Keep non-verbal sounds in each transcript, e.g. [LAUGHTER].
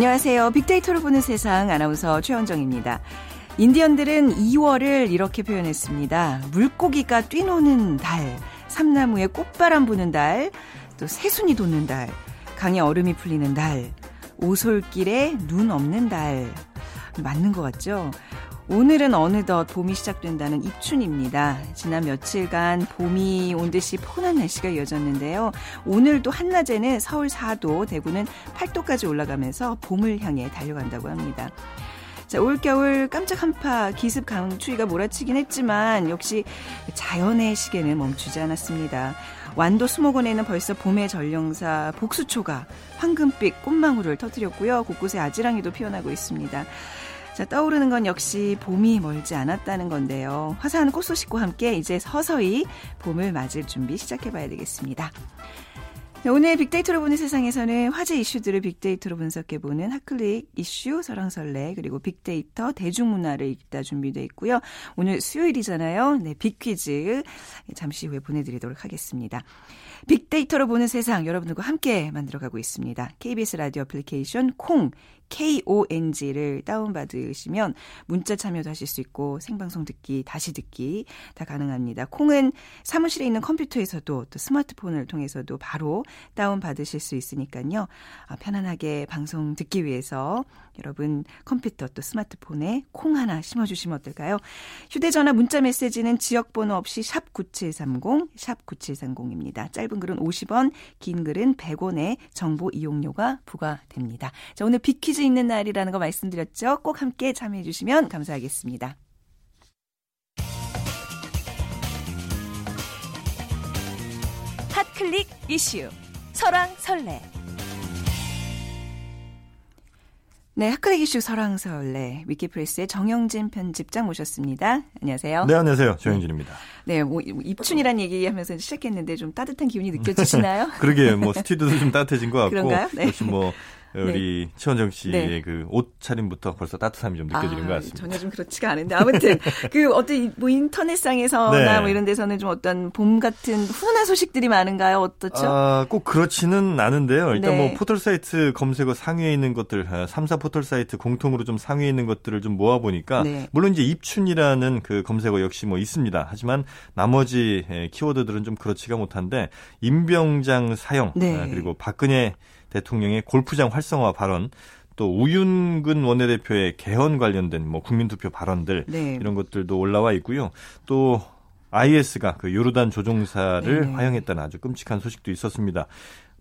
안녕하세요. 빅데이터를 보는 세상 아나운서 최원정입니다. 인디언들은 2월을 이렇게 표현했습니다. 물고기가 뛰노는 달, 삼나무에 꽃바람 부는 달, 또 새순이 돋는 달, 강에 얼음이 풀리는 달, 오솔길에 눈 없는 달. 맞는 것 같죠? 오늘은 어느덧 봄이 시작된다는 입춘입니다. 지난 며칠간 봄이 온 듯이 포근한 날씨가 이어졌는데요. 오늘도 한낮에는 서울 4도, 대구는 8도까지 올라가면서 봄을 향해 달려간다고 합니다. 자, 올겨울 깜짝 한파 기습 강추위가 몰아치긴 했지만 역시 자연의 시계는 멈추지 않았습니다. 완도 수목원에는 벌써 봄의 전령사 복수초가 황금빛 꽃망울을 터뜨렸고요. 곳곳에 아지랑이도 피어나고 있습니다. 자, 떠오르는 건 역시 봄이 멀지 않았다는 건데요. 화사한 꽃 소식과 함께 이제 서서히 봄을 맞을 준비 시작해봐야 되겠습니다. 오늘 빅데이터로 보는 세상에서는 화제 이슈들을 빅데이터로 분석해보는 핫클릭 이슈 설왕설래 그리고 빅데이터 대중문화를 읽다 준비되어 있고요. 오늘 수요일이잖아요. 네, 빅퀴즈 잠시 후에 보내드리도록 하겠습니다. 빅데이터로 보는 세상 여러분들과 함께 만들어가고 있습니다. KBS 라디오 애플리케이션 콩 KONG를 다운받으시면 문자 참여도 하실 수 있고 생방송 듣기, 다시 듣기 다 가능합니다. 콩은 사무실에 있는 컴퓨터에서도 또 스마트폰을 통해서도 바로 다운받으실 수 있으니까요. 아, 편안하게 방송 듣기 위해서 여러분 컴퓨터 또 스마트폰에 콩 하나 심어주시면 어떨까요? 휴대전화 문자 메시지는 지역번호 없이 샵 9730, 샵 9730입니다. 짧은 글은 50원, 긴 글은 100원의 정보 이용료가 부과됩니다. 자, 오늘 빅퀴즈 있는 날이라는 거 말씀드렸죠? 꼭 함께 참여해 주시면 감사하겠습니다. 핫클릭 이슈 설왕설래 네, 핫클릭 이슈 설왕설래 위키프레스의 정영진 편집장 모셨습니다. 안녕하세요. 네, 안녕하세요. 정영진입니다. 네, 뭐 입춘이란 얘기하면서 시작했는데 좀 따뜻한 기운이 느껴지시나요? [LAUGHS] 그러게요. 뭐 스튜디오도 좀 따뜻해진 것 같고 그런가요? 네. 뭐 우리 네. 최원정 씨의 네. 그 옷 차림부터 벌써 따뜻함이 좀 느껴지는 아, 것 같습니다. 전혀 좀 그렇지가 않은데 아무튼 [LAUGHS] 그 어떤 뭐 인터넷상에서나 네. 뭐 이런 데서는 좀 어떤 봄 같은 훈훈한 소식들이 많은가요? 어떻죠? 아, 꼭 그렇지는 않은데요. 일단 뭐 네. 포털 사이트 검색어 상위에 있는 것들 3사 아, 포털 사이트 공통으로 좀 상위에 있는 것들을 좀 모아 보니까 네. 물론 이제 입춘이라는 그 검색어 역시 뭐 있습니다. 하지만 나머지 키워드들은 좀 그렇지가 못한데 임병장 사형 네. 아, 그리고 박근혜 대통령의 골프장 활성화 발언 또 우윤근 원내대표의 개헌 관련된 뭐 국민투표 발언들 네. 이런 것들도 올라와 있고요. 또 IS가 그 요르단 조종사를 네. 화형했다는 아주 끔찍한 소식도 있었습니다.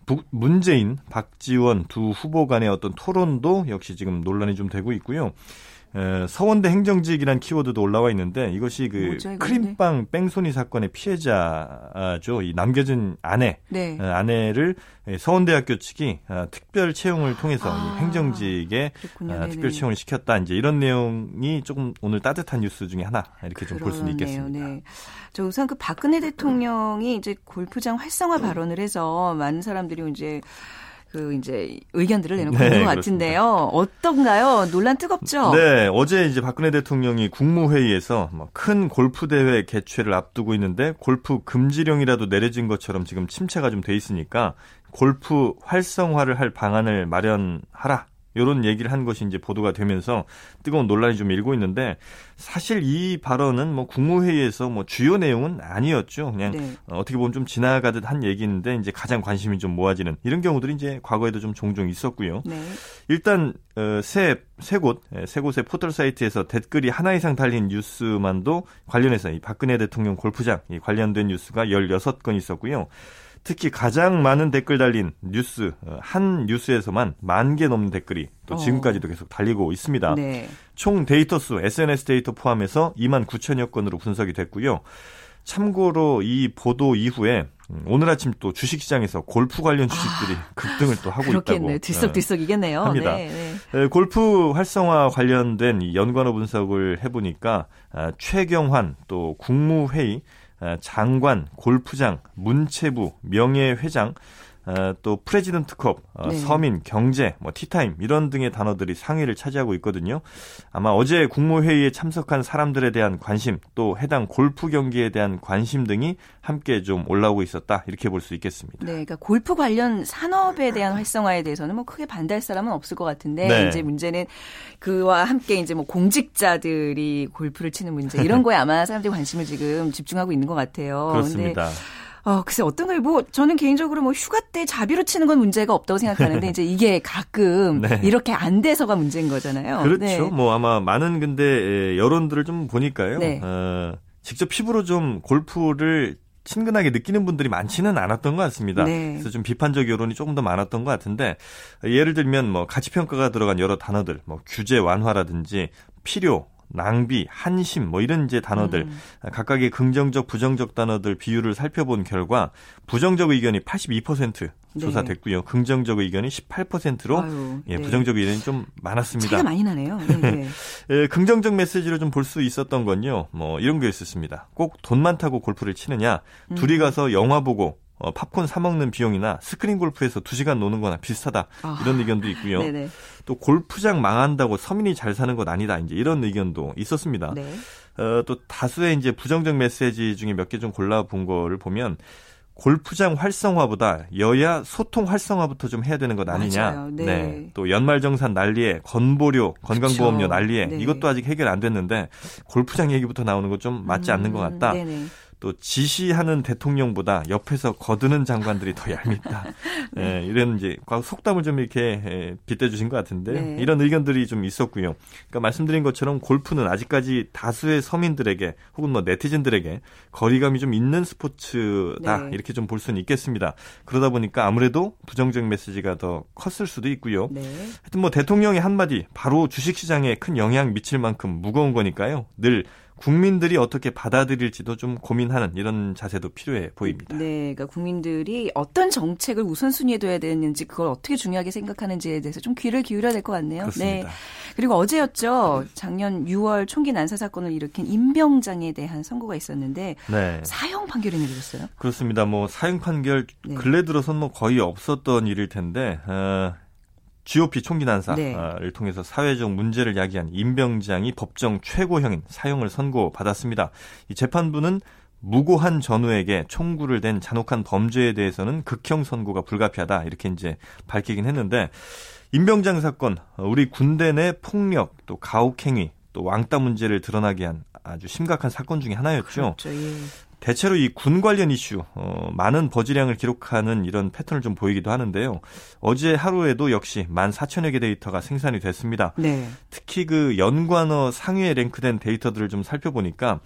부, 문재인, 박지원 두 후보 간의 어떤 토론도 역시 지금 논란이 좀 되고 있고요. 에, 서원대 행정직이란 키워드도 올라와 있는데 이것이 그 뭐죠, 크림빵 뺑소니 사건의 피해자죠. 이 남겨진 아내, 네. 어, 아내를 서원대학교 측이 어, 특별 채용을 통해서 아, 행정직에 어, 특별 채용을 시켰다. 이제 이런 내용이 조금 오늘 따뜻한 뉴스 중에 하나 이렇게 좀 볼 수는 있겠습니다. 네. 저 우선 그 박근혜 대통령이 이제 골프장 활성화 [CLEARS THROAT] 발언을 해서 많은 사람들이 이제 그 이제 의견들을 내놓고 네, 있는 것 같은데요. 어떤가요? 논란 뜨겁죠? 네, 어제 이제 박근혜 대통령이 국무회의에서 뭐큰 골프 대회 개최를 앞두고 있는데 골프 금지령이라도 내려진 것처럼 지금 침체가 좀 돼 있으니까 골프 활성화를 할 방안을 마련하라. 이런 얘기를 한 것이 이제 보도가 되면서 뜨거운 논란이 좀 일고 있는데 사실 이 발언은 뭐 국무회의에서 뭐 주요 내용은 아니었죠. 그냥 네. 어떻게 보면 좀 지나가듯 한 얘기인데 이제 가장 관심이 좀 모아지는 이런 경우들이 이제 과거에도 좀 종종 있었고요. 네. 일단 어, 세세 곳, 세 곳의 포털 사이트에서 댓글이 하나 이상 달린 뉴스만도 관련해서 이 박근혜 대통령 골프장 이 관련된 뉴스가 16건 있었고요. 특히 가장 많은 댓글 달린 뉴스 어, 한 뉴스에서만 만 개 넘는 댓글이 또 어. 지금까지도 계속 달리고 있습니다. 네. 총 데이터 수 SNS 데이터 포함해서 2만 9천여 건으로 분석이 됐고요. 참고로 이 보도 이후에 음, 오늘 아침 또 주식시장에서 골프 관련 주식들이 아, 급등을 또 하고 그렇겠네요. 있다고 들썩들썩이겠네요. 합니다. 네, 네. 골프 활성화 관련된 이 연관어 분석을 해보니까 아, 최경환 또 국무회의 장관, 골프장, 문체부, 명예회장 어, 또 프레지던트컵, 어, 네. 서민, 경제, 뭐 티타임 이런 등의 단어들이 상위를 차지하고 있거든요. 아마 어제 국무회의에 참석한 사람들에 대한 관심, 또 해당 골프 경기에 대한 관심 등이 함께 좀 올라오고 있었다 이렇게 볼 수 있겠습니다. 네, 그러니까 골프 관련 산업에 대한 활성화에 대해서는 뭐 크게 반대할 사람은 없을 것 같은데 네. 이제 문제는 그와 함께 이제 뭐 공직자들이 골프를 치는 문제 이런 거에 아마 사람들이 관심을 지금 집중하고 있는 것 같아요. 그렇습니다. 근데 어, 글쎄 어떤 거예요? 뭐 저는 개인적으로 뭐 휴가 때 자비로 치는 건 문제가 없다고 생각하는데 [LAUGHS] 이제 이게 가끔 네. 이렇게 안 돼서가 문제인 거잖아요. 그렇죠. 네. 뭐 아마 많은 근데 여론들을 좀 보니까요. 네. 어, 직접 피부로 좀 골프를 친근하게 느끼는 분들이 많지는 않았던 것 같습니다. 네. 그래서 좀 비판적 여론이 조금 더 많았던 것 같은데 예를 들면 뭐 가치 평가가 들어간 여러 단어들, 뭐 규제 완화라든지 필요, 낭비, 한심 뭐 이런 이제 단어들 음. 각각의 긍정적, 부정적 단어들 비율을 살펴본 결과 부정적 의견이 82% 조사됐고요. 네. 긍정적 의견이 18%로 아유, 예, 네. 부정적 의견이 좀 많았습니다. 차이가 많이 나네요. 네, 네. [LAUGHS] 예, 긍정적 메시지로 좀 볼 수 있었던 건요. 뭐 이런 게 있었습니다. 꼭돈 많다고 골프를 치느냐, 음. 둘이 가서 영화 보고 어, 팝콘 사 먹는 비용이나 스크린 골프에서 2시간 노는 거나 비슷하다. 아. 이런 의견도 있고요. 네네. 또 골프장 망한다고 서민이 잘 사는 것 아니다. 이제 이런 의견도 있었습니다. 네. 어, 또 다수의 이제 부정적 메시지 중에 몇 개 좀 골라 본 거를 보면 골프장 활성화보다 여야 소통 활성화부터 좀 해야 되는 것 아니냐. 네. 네. 또 연말정산 난리에 건보료, 건강보험료 난리에 네. 이것도 아직 해결 안 됐는데 골프장 얘기부터 나오는 거 좀 맞지 음, 않는 것 같다. 네네. 또 지시하는 대통령보다 옆에서 거드는 장관들이 더 얄밉다. 네. [LAUGHS] 네, 이런 이제 속담을 좀 이렇게 빗대주신 것 같은데 네. 이런 의견들이 좀 있었고요. 그러니까 말씀드린 것처럼 골프는 아직까지 다수의 서민들에게 혹은 뭐 네티즌들에게 거리감이 좀 있는 스포츠다 네. 이렇게 좀 볼 수는 있겠습니다. 그러다 보니까 아무래도 부정적 메시지가 더 컸을 수도 있고요. 네. 하여튼 뭐 대통령의 한마디 바로 주식시장에 큰 영향 미칠 만큼 무거운 거니까요. 늘 국민들이 어떻게 받아들일지도 좀 고민하는 이런 자세도 필요해 보입니다. 네, 그러니까 국민들이 어떤 정책을 우선순위에 둬야 되는지 그걸 어떻게 중요하게 생각하는지에 대해서 좀 귀를 기울여야 될 것 같네요. 그렇습니다. 네. 그리고 어제였죠. 작년 6월 총기 난사 사건을 일으킨 임병장에 대한 선고가 있었는데 네. 사형 판결이 내려졌어요. 그렇습니다. 뭐 사형 판결 네. 근래 들어선 뭐 거의 없었던 일일 텐데 어, GOP 총기 난사를 네. 통해서 사회적 문제를 야기한 임병장이 법정 최고형인 사형을 선고받았습니다. 이 재판부는 무고한 전우에게 총구를 댄 잔혹한 범죄에 대해서는 극형 선고가 불가피하다 이렇게 이제 밝히긴 했는데 임병장 사건 우리 군대 내 폭력 또 가혹행위 또 왕따 문제를 드러나게 한 아주 심각한 사건 중의 하나였죠. 그렇죠. 예. 대체로 이 군 관련 이슈 어, 많은 버즈량을 기록하는 이런 패턴을 좀 보이기도 하는데요. 어제 하루에도 역시 14,000여 개 데이터가 생산이 됐습니다. 네. 특히 그 연관어 상위에 랭크된 데이터들을 좀 살펴보니까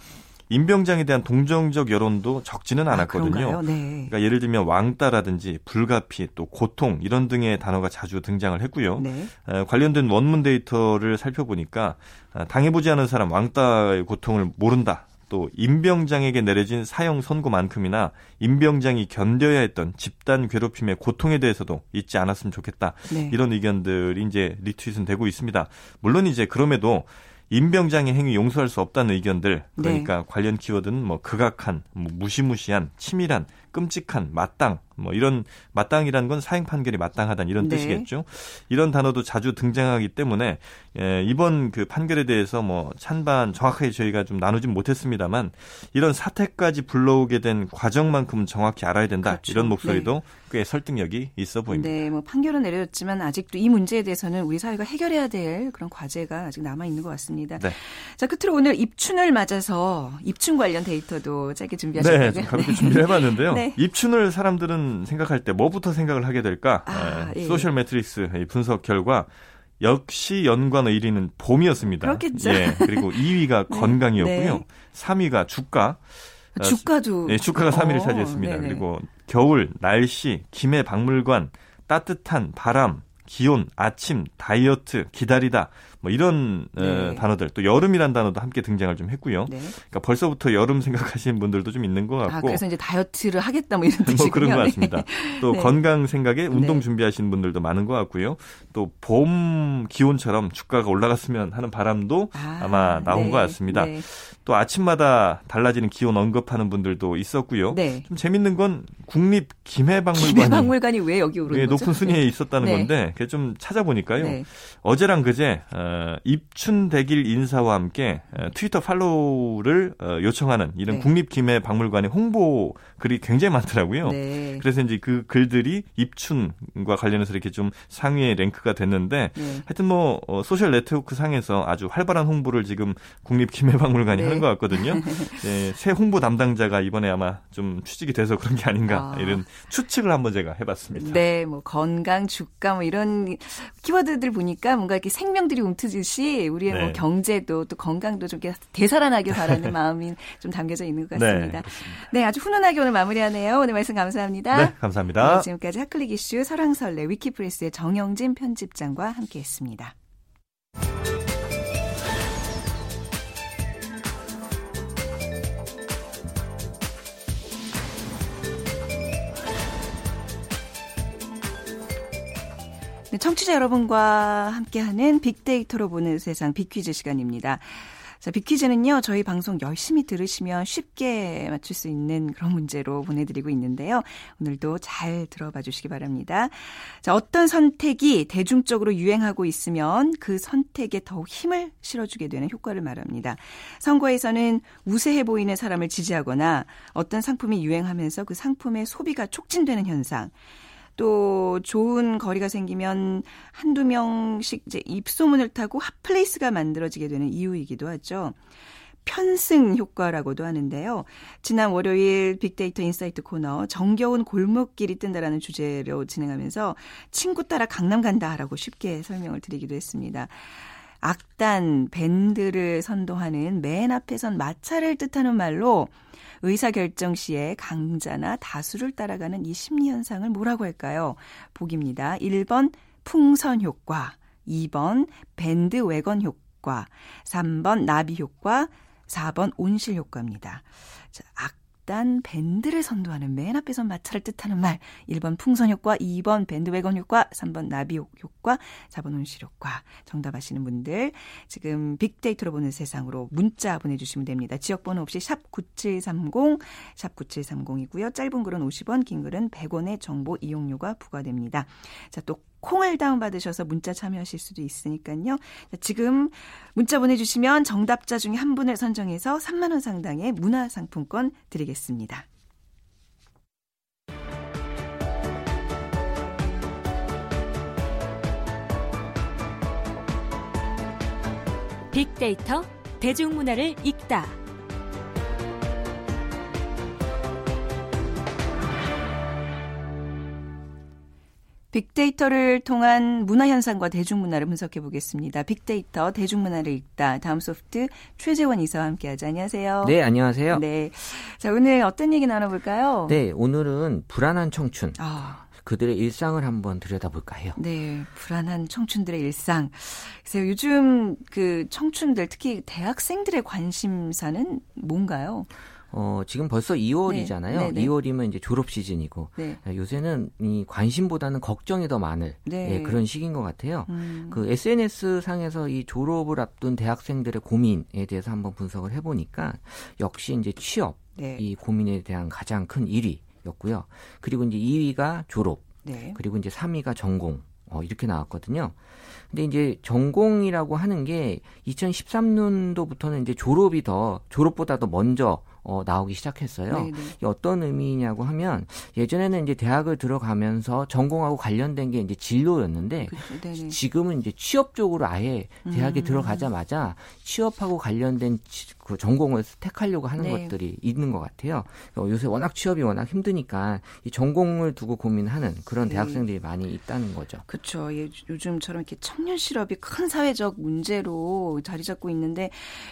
임병장에 대한 동정적 여론도 적지는 아, 않았거든요. 아, 네. 그러니까 예를 들면 왕따라든지 불가피 또 고통 이런 등의 단어가 자주 등장을 했고요. 네. 에, 관련된 원문 데이터를 살펴보니까 아, 당해보지 않은 사람 왕따의 고통을 모른다. 또 임병장에게 내려진 사형 선고만큼이나 임병장이 견뎌야 했던 집단 괴롭힘의 고통에 대해서도 잊지 않았으면 좋겠다. 네. 이런 의견들이 이제 리트윗은 되고 있습니다. 물론 이제 그럼에도 임병장의 행위 용서할 수 없다는 의견들 그러니까 네. 관련 키워드는 뭐 극악한, 뭐 무시무시한, 치밀한, 끔찍한, 마땅 뭐 이런 마땅이라는 건 사형 판결이 마땅하다는 이런 네. 뜻이겠죠. 이런 단어도 자주 등장하기 때문에 예, 이번 그 판결에 대해서 뭐 찬반 정확하게 저희가 좀 나누진 못했습니다만 이런 사태까지 불러오게 된 과정만큼은 정확히 알아야 된다 그렇죠. 이런 목소리도 네. 꽤 설득력이 있어 보입니다. 네, 뭐 판결은 내려졌지만 아직도 이 문제에 대해서는 우리 사회가 해결해야 될 그런 과제가 아직 남아 있는 것 같습니다. 네. 자 끝으로 오늘 입춘을 맞아서 입춘 관련 데이터도 짧게 준비하셨다고요? 네, 가볍게 준비를 해봤는데요. [LAUGHS] 네. 입춘을 사람들은 생각할 때 뭐부터 생각을 하게 될까? 아, 예. 소셜 매트릭스 분석 결과 역시 연관어 1위는 봄이었습니다. 그렇겠죠. 예, 그리고 [LAUGHS] 2위가 네. 건강이었고요. 네. 3위가 주가. 주가도. 네, 주가가 3위를 어, 차지했습니다. 네네. 그리고 겨울, 날씨, 김해 박물관, 따뜻한 바람, 기온, 아침, 다이어트, 기다리다, 뭐 이런 어, 네. 어, 단어들 또 여름이란 단어도 함께 등장을 좀 했고요. 네. 그러니까 벌써부터 여름 생각하시는 분들도 좀 있는 것 아, 같고. 아, 그래서 이제 다이어트를 하겠다 뭐 [LAUGHS] 이런 뜻이군요. 뭐 그런 것 같습니다. 네. 또 네. 건강 생각에 운동 네. 준비하시는 분들도 많은 것 같고요. 또 봄 기온처럼 주가가 올라갔으면 하는 바람도 아, 마 나온 것 같습니다. 또 아침마다 달라지는 기온 언급하는 분들도 있었고요. 네. 좀 재밌는 건 국립 김해박물관이, 김해박물관이 왜 여기 오른 예? 높은 순위에 네. 있었다는 네. 건데 그게 좀 찾아보니까요. 네. 어제랑 그제 어, 입춘 대길 인사와 함께 어, 트위터 follow를 어, 요청하는 이런 네. 국립 김해박물관의 홍보 글이 굉장히 많더라고요. 네. 그래서 이제 그 글들이 입춘과 관련해서 이렇게 좀 상위에 랭크가 됐는데 네. 하여튼 뭐 어, social network 상에서 아주 활발한 홍보를 지금 국립 김해박물관이 하는 것 같거든요. 네, [LAUGHS] 새 홍보 담당자가 이번에 아마 좀 취직이 돼서 그런 게 아닌가 아. 이런 추측을 한번 제가 해봤습니다. 네, 뭐 건강, 주가 뭐 이런 키워드들 보니까 뭔가 이렇게 생명들이 움트듯이 우리의 뭐 네. 뭐 경제도 또 건강도 좀 되살아나길 [LAUGHS] 바라는 마음이 좀 담겨져 있는 것 네, 같습니다. 네, 네, 아주 훈훈하게 오늘 마무리하네요. 오늘 말씀 감사합니다. 네, 감사합니다. 네, 지금까지 핫클릭 이슈 설왕설래 위키프레스의 정영진 편집장과 함께했습니다. 청취자 여러분과 함께하는 빅데이터로 보는 세상 빅퀴즈 시간입니다. 자, 빅퀴즈는요, 저희 방송 열심히 들으시면 쉽게 맞출 수 있는 그런 문제로 보내드리고 있는데요. 오늘도 잘 들어봐 주시기 바랍니다. 자, 어떤 선택이 대중적으로 유행하고 있으면 그 선택에 더욱 힘을 실어주게 되는 효과를 말합니다. 선거에서는 우세해 보이는 사람을 지지하거나 어떤 상품이 유행하면서 그 상품의 소비가 촉진되는 현상, 또 좋은 거리가 생기면 한두 명씩 이제 입소문을 타고 hot place가 만들어지게 되는 이유이기도 하죠. 편승 효과라고도 하는데요. 지난 월요일 빅데이터 insight 코너 정겨운 골목길이 뜬다라는 주제로 진행하면서 친구 따라 강남 간다라고 쉽게 설명을 드리기도 했습니다. 악단, 밴드를 선도하는 맨 앞에 선 마차를 뜻하는 말로 의사결정 시에 강자나 다수를 따라가는 이 심리 현상을 뭐라고 할까요? 보기입니다. 1번 풍선 효과, 2번 밴드 웨건 효과, 3번 나비 효과, 4번 온실 효과입니다. 자, 악단, 밴드를 선도하는 맨 앞에 선 마차를 뜻하는 말 1번 풍선 효과, 2번 밴드웨건 효과, 3번 나비 효과, 4번 온실 효과. 정답 아시는 분들 지금 빅데이터로 보는 세상으로 문자 보내주시면 됩니다. 지역번호 없이 샵 9730, 샵 9730이고요. 짧은 글은 50원, 긴 글은 100원의 정보 이용료가 부과됩니다. 자, 또 콩을 다운받으셔서 문자 참여하실 수도 있으니까요. 지금 문자 보내주시면 정답자 중에 한 분을 선정해서 3만 원 상당의 문화상품권 드리겠습니다. 빅데이터 대중문화를 읽다. 빅데이터를 통한 문화 현상과 대중문화를 분석해 보겠습니다. 빅데이터 대중문화를 읽다. 다음 소프트 최재원 이사와 함께하자. 안녕하세요. 네, 안녕하세요. 네. 자, 오늘 어떤 얘기 나눠볼까요? 네, 오늘은 불안한 청춘. 아. 그들의 일상을 한번 들여다볼까 해요. 네, 불안한 청춘들의 일상. 그래서 요즘 그 청춘들 특히 대학생들의 관심사는 뭔가요? 어, 지금 벌써 2월이잖아요. 네. 네 2월이면 이제 졸업 시즌이고 네. 예, 요새는 이 관심보다는 걱정이 더 많을 네. 예, 그런 시기인 것 같아요. 음. 그 SNS 상에서 이 졸업을 앞둔 대학생들의 고민에 대해서 한번 분석을 해보니까 역시 이제 취업 네. 이 고민에 대한 가장 큰 1위였고요. 그리고 이제 2위가 졸업, 네. 그리고 이제 3위가 전공. 어, 이렇게 나왔거든요. 근데 이제 전공이라고 하는 게 2013년도부터는 이제 졸업이 더 졸업보다 도 먼저 어, 나오기 시작했어요. 네네. 네. 어떤 의미냐고 하면 예전에는 이제 대학을 들어가면서 전공하고 관련된 게 이제 진로였는데 그렇죠. 지금은 이제 취업 쪽으로 아예 대학에 음. 들어가자마자 취업하고 관련된 그 전공을 택하려고 하는 네. 것들이 있는 것 같아요. 어, 요새 워낙 취업이 워낙 힘드니까 이 전공을 두고 고민하는 그런 네. 대학생들이 많이 있다는 거죠. 그렇죠. 요즘처럼 이렇게 청년 실업이 큰 사회적 문제로 자리 잡고 있는데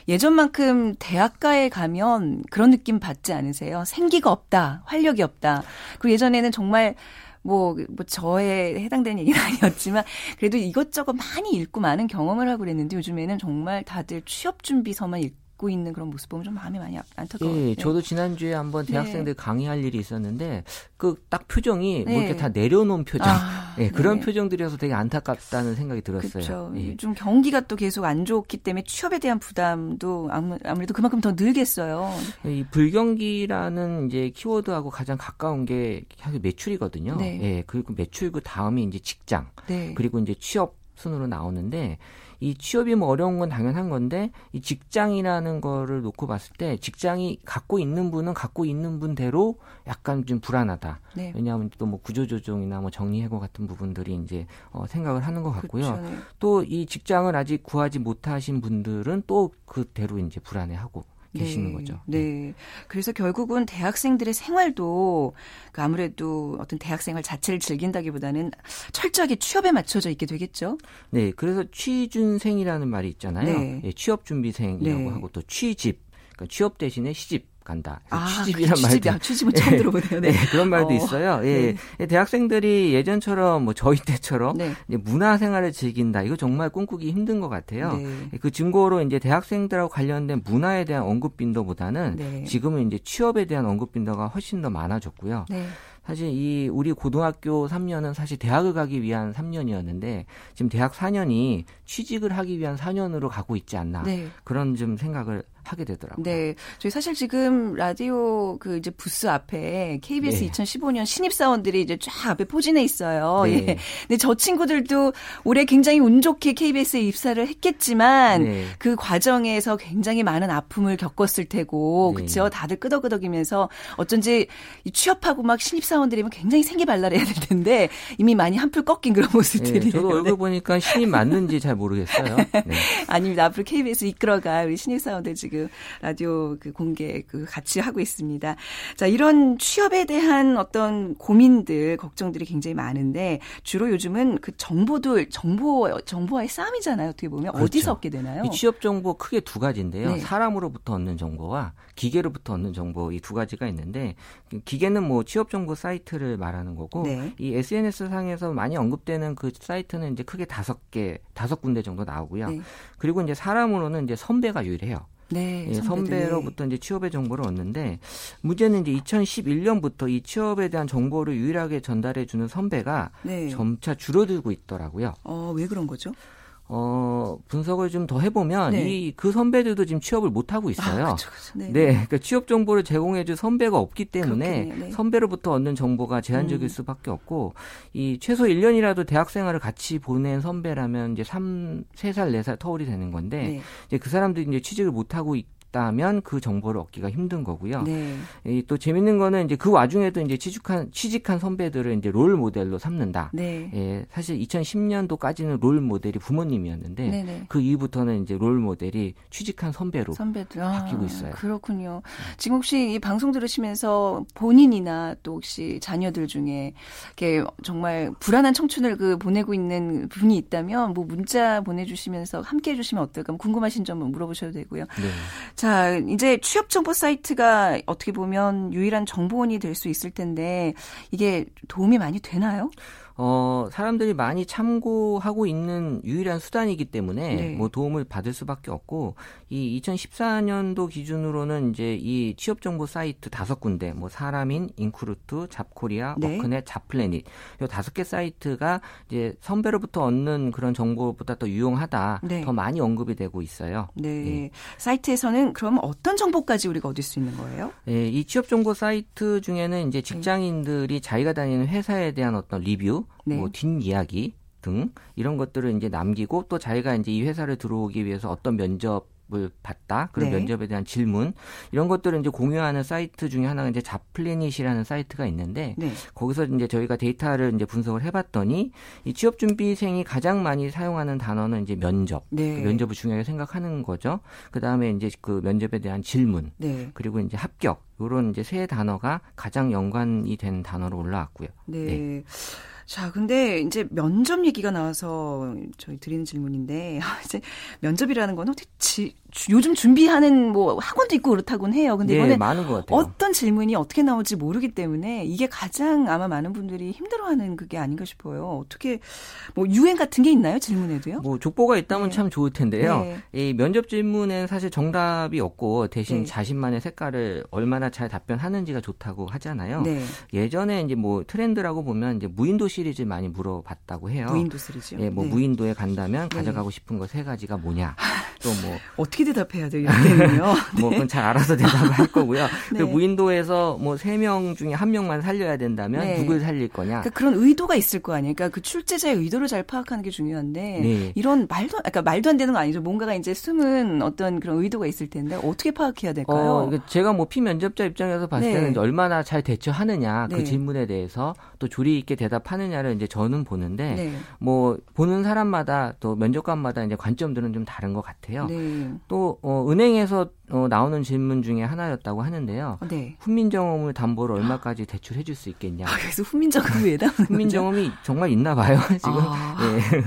예전만큼 대학가에 가면 그런 느낌 받지 않으세요? 생기가 없다, 활력이 없다. 그리고 예전에는 정말 뭐, 뭐, 저에 해당되는 얘기는 [LAUGHS] 아니었지만, 그래도 이것저것 많이 읽고 많은 경험을 하고 그랬는데, 요즘에는 정말 다들 취업 준비서만 읽고, 받고 있는 그런 모습 보면 좀 마음이 많이 안타까워요. 예, 저도 지난주에 한번 네. 대학생들 네. 강의할 일이 있었는데 그 딱 표정이 네. 뭐 이렇게 다 내려놓은 표정. 아, 예, 그런 네. 표정들이어서 되게 안타깝다는 생각이 들었어요. 그렇죠. 예. 좀 경기가 또 계속 안 좋기 때문에 취업에 대한 부담도 아무래도 그만큼 더 늘겠어요. 이 불경기라는 이제 키워드하고 가장 가까운 게 매출이거든요. 네. 예, 그리고 매출 그 다음이 이제 직장. 네. 그리고 이제 취업 순으로 나오는데 이 취업이 뭐 어려운 건 당연한 건데 이 직장이라는 거를 놓고 봤을 때 직장이 갖고 있는 분은 갖고 있는 분대로 약간 좀 불안하다. 네. 왜냐하면 또 뭐 구조조정이나 뭐 정리해고 같은 부분들이 이제 어, 생각을 하는 것 같고요. 네. 또이 직장을 아직 구하지 못하신 분들은 또 그대로 이제 불안해하고 계시는 네, 거죠. 네. 그래서 결국은 대학생들의 생활도 그 아무래도 어떤 대학생활 자체를 즐긴다기보다는 철저하게 취업에 맞춰져 있게 되겠죠. 네. 그래서 취준생이라는 말이 있잖아요. 네. 예, 취업준비생이라고 네. 하고 또 취집, 그러니까 취업 대신에 시집 간다. 아, 취집이란 그 말도 취집은 처음 들어보네요. 네. 네. 그런 말도 어. 있어요. 예. 네. 대학생들이 예전처럼 뭐 저희 때처럼 네. 문화 생활을 즐긴다. 이거 정말 꿈꾸기 힘든 것 같아요. 네. 그 증거로 이제 대학생들하고 관련된 문화에 대한 언급 빈도보다는 네. 지금은 이제 취업에 대한 언급 빈도가 훨씬 더 많아졌고요. 네. 사실 이 우리 고등학교 3년은 사실 대학을 가기 위한 3년이었는데 지금 대학 4년이 취직을 하기 위한 4년으로 가고 있지 않나 네. 그런 좀 생각을 하게 되더라고요. 네. 저희 사실 지금 라디오 그 이제 부스 앞에 KBS 네. 2015년 신입사원들이 이제 쫙 앞에 포진해 있어요. 네. 예. 근데 저 친구들도 올해 굉장히 운 좋게 KBS에 입사를 했겠지만 네. 그 과정에서 굉장히 많은 아픔을 겪었을 테고 네. 그렇죠. 다들 끄덕끄덕이면서 어쩐지 취업하고 막 신입사원들이면 굉장히 생기발랄해야 될 텐데 이미 많이 한풀 꺾인 그런 모습들이. 네, 저도 얼굴 보니까 신입 맞는지 잘 모르겠어요. 네. [LAUGHS] 아닙니다. 앞으로 KBS 이끌어갈 우리 신입사원들 지금 지금 라디오 그 공개 그 같이 하고 있습니다. 자, 이런 취업에 대한 어떤 고민들, 걱정들이 굉장히 많은데 주로 요즘은 그 정보들, 정보, 정보와의 싸움이잖아요. 어떻게 보면 그렇죠. 어디서 얻게 되나요? 이 취업 정보 크게 두 가지인데요. 네. 사람으로부터 얻는 정보와 기계로부터 얻는 정보 이 두 가지가 있는데 기계는 뭐 취업 정보 사이트를 말하는 거고 네. 이 SNS 상에서 많이 언급되는 그 사이트는 이제 크게 다섯 개, 다섯 군데 정도 나오고요. 네. 그리고 이제 사람으로는 이제 선배가 유일해요. 네, 예, 선배로부터 이제 취업의 정보를 얻는데 문제는 이제 2011년부터 이 취업에 대한 정보를 유일하게 전달해 주는 선배가 네. 점차 줄어들고 있더라고요. 어, 왜 그런 거죠? 어, 분석을 좀 더 해보면 네. 이그 선배들도 지금 취업을 못 하고 있어요. 아, 그쵸, 그쵸. 네. 네. 그러니까 취업 정보를 제공해줄 선배가 없기 때문에 네. 선배로부터 얻는 정보가 제한적일 음. 수밖에 없고 이 최소 1년이라도 대학 생활을 같이 보낸 선배라면 이제 3, 3살, 4살 터울이 되는 건데 네. 이제 그 사람들이 이제 취직을 못 하고 있 없다면 그 정보를 얻기가 힘든 거고요. 네. 또 재밌는 거는 이제 그 와중에도 이제 취직한 취직한 선배들을 이제 롤 모델로 삼는다. 네. 예, 사실 2010년도까지는 롤 모델이 부모님이었는데 네네. 네. 그 이후부터는 이제 롤 모델이 취직한 선배로 선배들. 아, 바뀌고 있어요. 그렇군요. 지금 혹시 이 방송 들으시면서 본인이나 또 혹시 자녀들 중에 이렇게 정말 불안한 청춘을 그 보내고 있는 분이 있다면 뭐 문자 보내주시면서 함께 해주시면 어떨까 궁금하신 점은 물어보셔도 되고요. 네. 자, 이제 취업 정보 사이트가 어떻게 보면 유일한 정보원이 될 수 있을 텐데 이게 도움이 많이 되나요? 어, 사람들이 많이 참고하고 있는 유일한 수단이기 때문에 네. 뭐 도움을 받을 수밖에 없고 이 2014년도 기준으로는 이제 이 취업 정보 사이트 다섯 군데 뭐 사람인, 인크루트, 잡코리아, 네. 워크넷, 잡플래닛 요 다섯 개 사이트가 이제 선배로부터 얻는 그런 정보보다 더 유용하다, 네. 더 많이 언급이 되고 있어요. 네. 네. 사이트에서는 그럼 어떤 정보까지 우리가 얻을 수 있는 거예요? 네, 이 취업 정보 사이트 중에는 이제 직장인들이 자기가 다니는 회사에 대한 어떤 리뷰 네. 뭐 뒷이야기 등 이런 것들을 이제 남기고 또 자기가 이제 이 회사를 들어오기 위해서 어떤 면접 을 봤다. 그런 네. 면접에 대한 질문 이런 것들을 이제 공유하는 사이트 중에 하나가 이제 잡플래닛이라는 사이트가 있는데 네. 거기서 이제 저희가 데이터를 이제 분석을 해봤더니 이 취업 준비생이 가장 많이 사용하는 단어는 이제 면접, 네. 그 면접을 중요하게 생각하는 거죠. 그 다음에 이제 그 면접에 대한 질문, 네. 그리고 이제 합격 이런 이제 세 단어가 가장 연관이 된 단어로 올라왔고요. 네. 네. 자, 근데 이제 면접 얘기가 나와서 저희 드리는 질문인데 [LAUGHS] 이제 면접이라는 건 어떻게 지, 요즘 준비하는 뭐 학원도 있고 그렇다고는 해요. 근데 네, 이거는 많은 것 같아요. 어떤 질문이 어떻게 나올지 모르기 때문에 이게 가장 아마 많은 분들이 힘들어하는 그게 아닌가 싶어요. 어떻게 뭐 유행 같은 게 있나요? 질문에도요? 뭐 족보가 있다면 네. 참 좋을 텐데요. 네. 이 면접 질문에는 사실 정답이 없고 대신 네. 자신만의 색깔을 얼마나 잘 답변하는지가 좋다고 하잖아요. 네. 예전에 이제 뭐 트렌드라고 보면 이제 무인도 시 리즈 많이 물어봤다고 해요. 무인도 시리즈. 예, 뭐 네. 무인도에 간다면 가져가고 싶은 거 세 가지가 뭐냐. 또 뭐 어떻게 대답해야 돼요? 이때는요. 네. [LAUGHS] 뭐 그건 잘 알아서 대답을 할 거고요. 네. 그 무인도에서 뭐 세 명 중에 한 명만 살려야 된다면 네. 누굴 살릴 거냐? 그러니까 그런 의도가 있을 거 아니에요. 그러니까 그 출제자의 의도를 잘 파악하는 게 중요한데 네. 이런 말도 그러니까 말도 안 되는 거 아니죠. 뭔가가 이제 숨은 어떤 그런 의도가 있을 텐데 어떻게 파악해야 될까요? 어, 그러니까 제가 뭐 피면접자 입장에서 봤을 네. 때는 얼마나 잘 대처하느냐 그 네. 질문에 대해서 또 조리 있게 대답하 느냐를 이제 저는 보는데 뭐 보는 사람마다 또 면접관마다 이제 관점들은 좀 다른 것 같아요. 또 어, 은행에서 어, 나오는 질문 중에 하나였다고 하는데요. 네. 훈민정음을 담보로 얼마까지 대출해 줄 수 있겠냐. 아, 그래서 훈민정음이 왜 나오는 훈민정음이 정말 있나 봐요, [LAUGHS] 지금. 아, 네.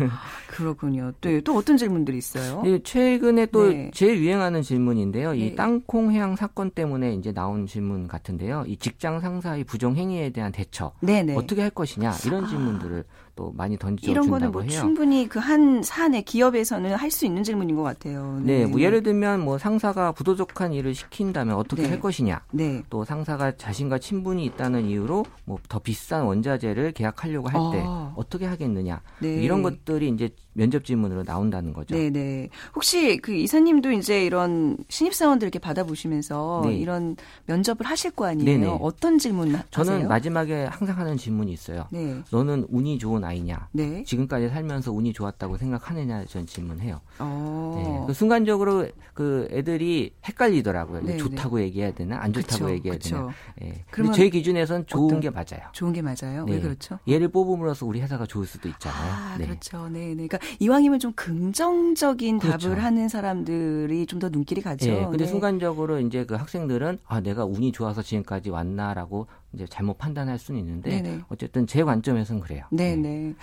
그렇군요. 또, 또 어떤 질문들이 있어요? 네, 최근에 또 네. 제일 유행하는 질문인데요. 이 네. 땅콩 해양 사건 때문에 이제 나온 질문 같은데요. 이 직장 상사의 부정 행위에 대한 대처. 네네. 네. 어떻게 할 것이냐. 이런 아. 질문들을 또 많이 던져준다고 이런 거는 뭐 해요. 충분히 그 한 사안의 기업에서는 할 수 있는 질문인 것 같아요. 네, 네뭐 예를 들면 뭐 상사가 부도덕한 일을 시킨다면 어떻게 네. 할 것이냐. 네. 또 상사가 자신과 친분이 있다는 이유로 뭐 더 비싼 원자재를 계약하려고 할때 아. 어떻게 하겠느냐. 네. 이런 것들이 이제 면접 질문으로 나온다는 거죠. 네, 네. 혹시 그 이사님도 이제 이런 신입 사원들 이렇게 받아보시면서 네. 이런 면접을 하실 거 아니에요? 네네. 네. 어떤 질문 하세요? 저는 마지막에 항상 하는 질문이 있어요. 네. 너는 운이 좋은 아이냐? 네. 지금까지 살면서 운이 좋았다고 생각하느냐? 전 질문해요. 어. 네. 그 순간적으로 그 애들이 헷갈리더라고요. 네, 좋다고 네. 얘기해야 되나? 안 좋다고 그쵸, 얘기해야 그쵸. 되나? 예. 그런데 제 기준에선 좋은 게 맞아요. 좋은 게 맞아요. 왜 그렇죠? 얘를 뽑음으로써 우리 회사가 좋을 수도 있잖아요. 아, 그렇죠. 네, 네. 그러니까 이왕이면 좀 긍정적인 그렇죠. 답을 하는 사람들이 좀 더 눈길이 가죠. 네, 근데 네. 순간적으로 이제 그 학생들은 아 내가 운이 좋아서 지금까지 왔나라고 이제 잘못 판단할 수는 있는데 네네. 어쨌든 제 관점에서는 그래요. 네네. 네.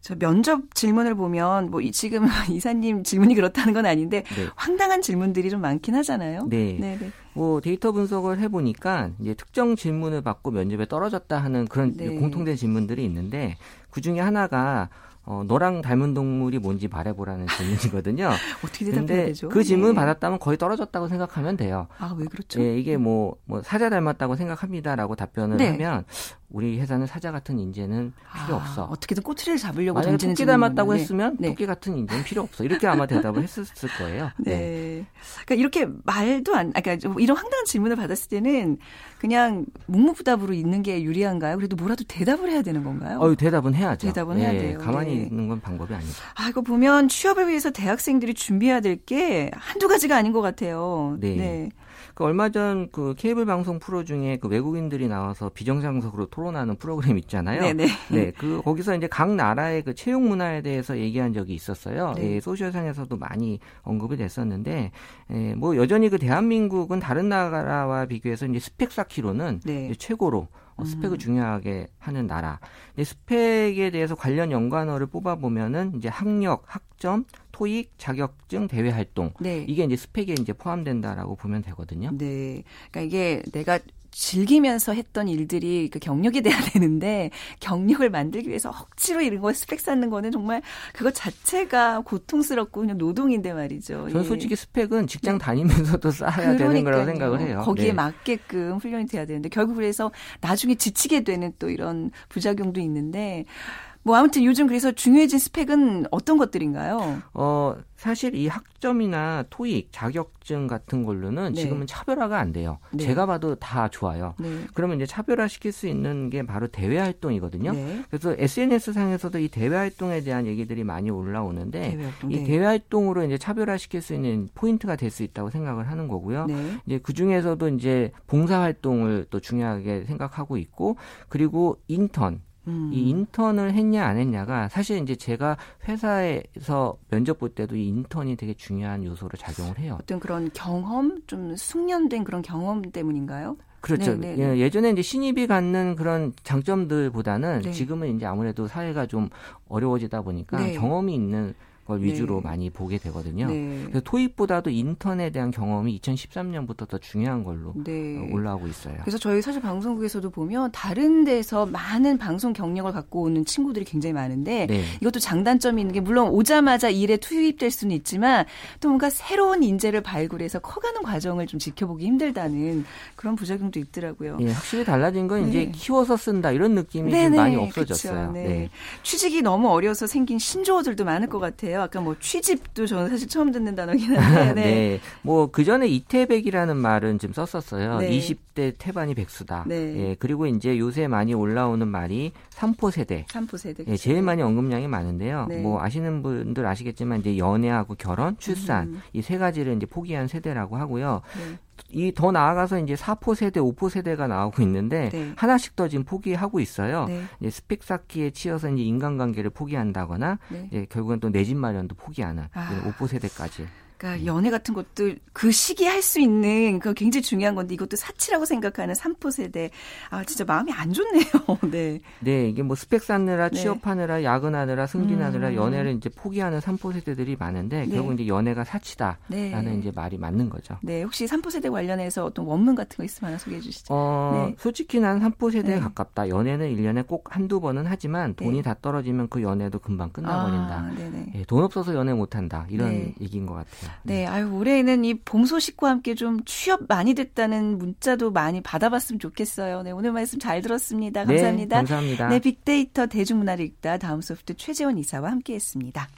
저 면접 질문을 보면 뭐 지금 [LAUGHS] 이사님 질문이 그렇다는 건 아닌데 네. 황당한 질문들이 좀 많긴 하잖아요. 네. 네네. 뭐 데이터 분석을 해보니까 이제 특정 질문을 받고 면접에 떨어졌다 하는 그런 네. 공통된 질문들이 있는데 그 중에 하나가 어, 너랑 닮은 동물이 뭔지 말해보라는 질문이거든요. [LAUGHS] 어떻게 대답해야 되죠? 그 질문 네. 받았다면 거의 떨어졌다고 생각하면 돼요. 아, 왜 그렇죠? 예, 이게 뭐, 뭐, 사자 닮았다고 생각합니다라고 답변을 네. 하면 우리 회사는 사자 같은 인재는 필요 아, 없어. 어떻게든 꼬투리를 잡으려고 만약에 토끼 닮았다고 네. 했으면 네. 토끼 같은 인재는 필요 없어. 이렇게 아마 대답을 했었을 거예요. 네. [LAUGHS] 네. 그러니까 이렇게 말도 안, 아, 그러니까 이런 황당한 질문을 받았을 때는 그냥 묵묵부답으로 있는 게 유리한가요? 그래도 뭐라도 대답을 해야 되는 건가요? 어, 대답은 해야죠. 대답은 해야 네, 돼요. 가만히 네. 있는 건 방법이 아니죠. 아, 이거 보면 취업을 위해서 대학생들이 준비해야 될 게 한두 가지가 아닌 것 같아요. 네. 네. 그 얼마 전 그 케이블 방송 프로 중에 그 외국인들이 나와서 비정상적으로 토론하는 프로그램 있잖아요. 네네. 네, 그 거기서 이제 각 나라의 그 채용 문화에 대해서 얘기한 적이 있었어요. 네. 예, 소셜상에서도 많이 언급이 됐었는데, 예, 뭐 여전히 그 대한민국은 다른 나라와 비교해서 이제 스펙 쌓기로는 네. 최고로 어, 스펙을 음. 중요하게 하는 나라. 근데 스펙에 대해서 관련 연관어를 뽑아 보면은 이제 학력, 학점, 토익, 자격증, 대외 활동. 네. 이게 이제 스펙에 이제 포함된다라고 보면 되거든요. 네. 그러니까 이게 내가 즐기면서 했던 일들이 그 경력이 돼야 [LAUGHS] 되는데 경력을 만들기 위해서 억지로 이런 거 스펙 쌓는 거는 정말 그것 자체가 고통스럽고 그냥 노동인데 말이죠. 저는 예. 솔직히 스펙은 직장 네. 다니면서도 쌓아야 그러니까요. 되는 거라고 생각을 해요. 거기에 네. 맞게끔 훈련이 돼야 되는데 결국 그래서 나중에 지치게 되는 또 이런 부작용도 있는데 뭐 아무튼 요즘 그래서 중요해진 스펙은 어떤 것들인가요? 어, 사실 이 학점이나 토익, 자격증 같은 걸로는 네. 지금은 차별화가 안 돼요. 네. 제가 봐도 다 좋아요. 네. 그러면 이제 차별화 시킬 수 있는 게 바로 대외 활동이거든요. 네. 그래서 SNS 상에서도 이 대외 활동에 대한 얘기들이 많이 올라오는데 대외 활동, 이 네. 대외 활동으로 이제 차별화 시킬 수 있는 포인트가 될 수 있다고 생각을 하는 거고요. 네. 이제 그 중에서도 이제 봉사 활동을 또 중요하게 생각하고 있고 그리고 인턴 음. 이 인턴을 했냐 안 했냐가 사실 이제 제가 회사에서 면접 볼 때도 이 인턴이 되게 중요한 요소로 작용을 해요. 어떤 그런 경험, 좀 숙련된 그런 경험 때문인가요? 그렇죠. 네, 네, 네. 예, 예전에 이제 신입이 갖는 그런 장점들보다는 네. 지금은 이제 아무래도 사회가 좀 어려워지다 보니까 네. 경험이 있는 걸 위주로 네. 많이 보게 되거든요. 네. 그래서 토익보다도 인턴에 대한 경험이 2013년부터 더 중요한 걸로 네. 어, 올라오고 있어요. 그래서 저희 사실 방송국에서도 보면 다른 데서 많은 방송 경력을 갖고 오는 친구들이 굉장히 많은데 네. 이것도 장단점이 있는 게 물론 오자마자 일에 투입될 수는 있지만 또 뭔가 새로운 인재를 발굴해서 커가는 과정을 좀 지켜보기 힘들다는 그런 부작용도 있더라고요. 예, 확실히 달라진 건 이제 네. 키워서 쓴다 이런 느낌이 좀 많이 없어졌어요. 네. 취직이 너무 어려워서 생긴 신조어들도 많을 것 같아요. 있어요. 아까 뭐 취집도 저는 사실 처음 듣는 단어긴 한데. [LAUGHS] 네. 네. 뭐 그 전에 이태백이라는 말은 좀 썼었어요. 네. 20대 태반이 백수다. 네. 예. 그리고 이제 요새 많이 올라오는 말이 삼포 세대. 삼포 세대. 예, 제일 많이 언급량이 많은데요. 네. 뭐 아시는 분들 아시겠지만 이제 연애하고 결혼, 출산 음. 이세 가지를 이제 포기한 세대라고 하고요. 네. 이더 나아가서 이제 4포 세대, 5포 세대가 나오고 있는데 네. 하나씩 더 지금 포기하고 있어요. 네. 이제 스펙 쌓기에 치여서 이제 인간관계를 포기한다거나 네. 이제 결국은 또내 집 마련도 포기하는 아. 5포 세대까지. 그러니까 연애 같은 것도 그 시기에 할 수 있는 그 굉장히 중요한 건데 이것도 사치라고 생각하는 삼포 세대 아 진짜 마음이 안 좋네요. [LAUGHS] 네. 네 이게 뭐 스펙 쌓느라 네. 취업하느라 야근하느라 승진하느라 음. 연애를 이제 포기하는 삼포 세대들이 많은데 네. 결국 이제 연애가 사치다라는 네. 이제 말이 맞는 거죠. 네 혹시 삼포 세대 관련해서 어떤 원문 같은 거 있으면 하나 소개해 주시죠. 어 네. 솔직히 난 삼포 세대에 네. 가깝다. 연애는 1년에 꼭 한두 번은 하지만 돈이 네. 다 떨어지면 그 연애도 금방 끝나버린다. 아, 예, 돈 없어서 연애 못한다 이런 얘기인 것 같아요. 네, 아유 올해에는 이 봄 소식과 함께 좀 취업 많이 됐다는 문자도 많이 받아봤으면 좋겠어요. 네, 오늘 말씀 잘 들었습니다. 네, 감사합니다. 네, 감사합니다. 네, 빅데이터 대중문화를 읽다 다음 소프트 최재원 이사와 함께했습니다.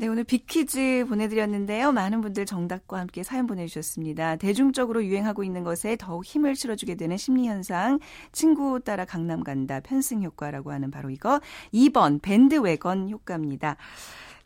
네, 오늘 빅퀴즈 보내드렸는데요. 많은 분들 정답과 함께 사연 보내주셨습니다. 대중적으로 유행하고 있는 것에 더욱 힘을 실어주게 되는 심리현상, 친구 따라 강남 간다, 편승 효과라고 하는 바로 이거 2번 밴드웨건 효과입니다.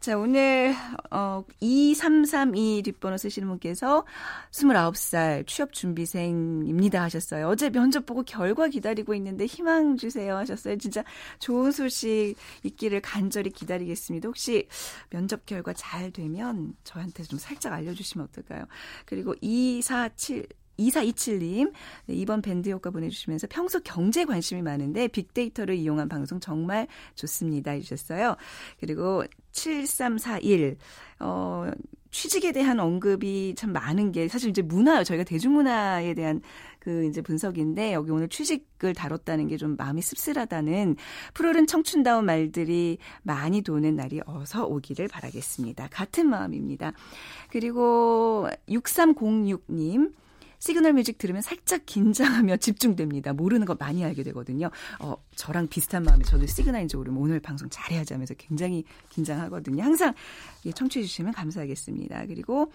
자, 오늘, 어, 2332 뒷번호 쓰시는 분께서 29살 취업 준비생입니다 하셨어요. 어제 면접 보고 결과 기다리고 있는데 희망 주세요 하셨어요. 진짜 좋은 소식 있기를 간절히 기다리겠습니다. 혹시 면접 결과 잘 되면 저한테 좀 살짝 알려 주시면 어떨까요? 그리고 247 2427님, 네, 이번 밴드 효과 보내주시면서 평소 경제 관심이 많은데 빅데이터를 이용한 방송 정말 좋습니다. 해주셨어요. 그리고 7341, 어, 취직에 대한 언급이 참 많은 게 사실 이제 문화요. 저희가 대중문화에 대한 그 이제 분석인데 여기 오늘 취직을 다뤘다는 게 좀 마음이 씁쓸하다는 푸르른 청춘다운 말들이 많이 도는 날이 어서 오기를 바라겠습니다. 같은 마음입니다. 그리고 6306님 시그널 뮤직 들으면 살짝 긴장하며 [LAUGHS] 집중됩니다. 모르는 거 많이 알게 되거든요. 어, 저랑 비슷한 마음에 저도 시그널인지 모르면 오늘 방송 잘해야지 하면서 굉장히 긴장하거든요. 항상 예, 청취해 주시면 감사하겠습니다. 그리고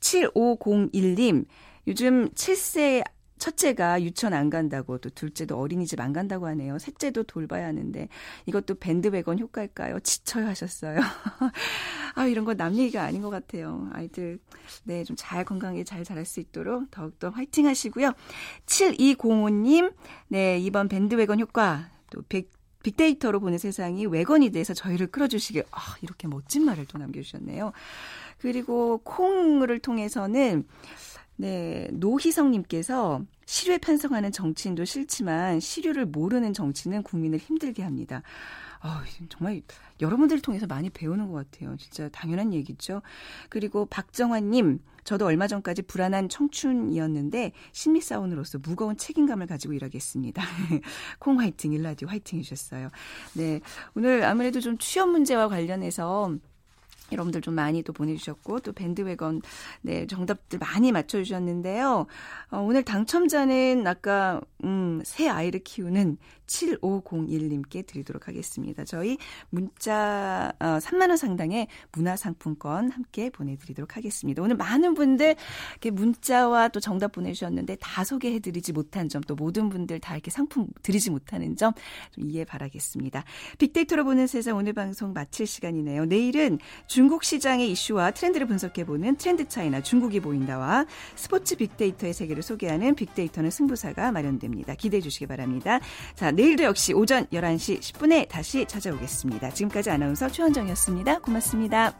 7501님, 요즘 7세 첫째가 유치원 안 간다고 또 둘째도 어린이집 안 간다고 하네요. 셋째도 돌봐야 하는데 이것도 밴드웨건 효과일까요? 지쳐요 하셨어요. [LAUGHS] 아 이런 거 남 얘기가 아닌 것 같아요. 아이들 네 좀 잘 건강하게 잘 자랄 수 있도록 더욱더 화이팅 하시고요. 7205님 네 이번 밴드웨건 효과 또 100, 빅데이터로 보는 세상이 외건이 돼서 저희를 끌어주시길 아 이렇게 멋진 말을 또 남겨주셨네요. 그리고 콩을 통해서는 네, 노희성님께서 시류에 편성하는 정치인도 싫지만 시류를 모르는 정치는 국민을 힘들게 합니다. 아, 정말 여러분들을 통해서 많이 배우는 것 같아요. 진짜 당연한 얘기죠. 그리고 박정환님, 저도 얼마 전까지 불안한 청춘이었는데 심리사원으로서 무거운 책임감을 가지고 일하겠습니다. [LAUGHS] 콩 화이팅, 일라디오 화이팅 해주셨어요. 네, 오늘 아무래도 좀 취업 문제와 관련해서 여러분들 좀 많이 또 보내주셨고 또 밴드웨건 네 정답들 많이 맞춰주셨는데요. 어, 오늘 당첨자는 아까 음, 새 아이를 키우는 7501님께 드리도록 하겠습니다. 저희 문자 어, 3만 원 상당의 문화상품권 함께 보내드리도록 하겠습니다. 오늘 많은 분들 이렇게 문자와 또 정답 보내주셨는데 다 소개해드리지 못한 점 또 모든 분들 다 이렇게 상품 드리지 못하는 점좀 이해 바라겠습니다. 빅데이터로 보는 세상 오늘 방송 마칠 시간이네요. 내일은 중 중국 시장의 이슈와 트렌드를 분석해보는 트렌드 차이나 중국이 보인다와 스포츠 빅데이터의 세계를 소개하는 빅데이터는 승부사가 마련됩니다. 기대해 주시기 바랍니다. 자, 내일도 역시 오전 11시 10분에 다시 찾아오겠습니다. 지금까지 아나운서 최원정이었습니다. 고맙습니다.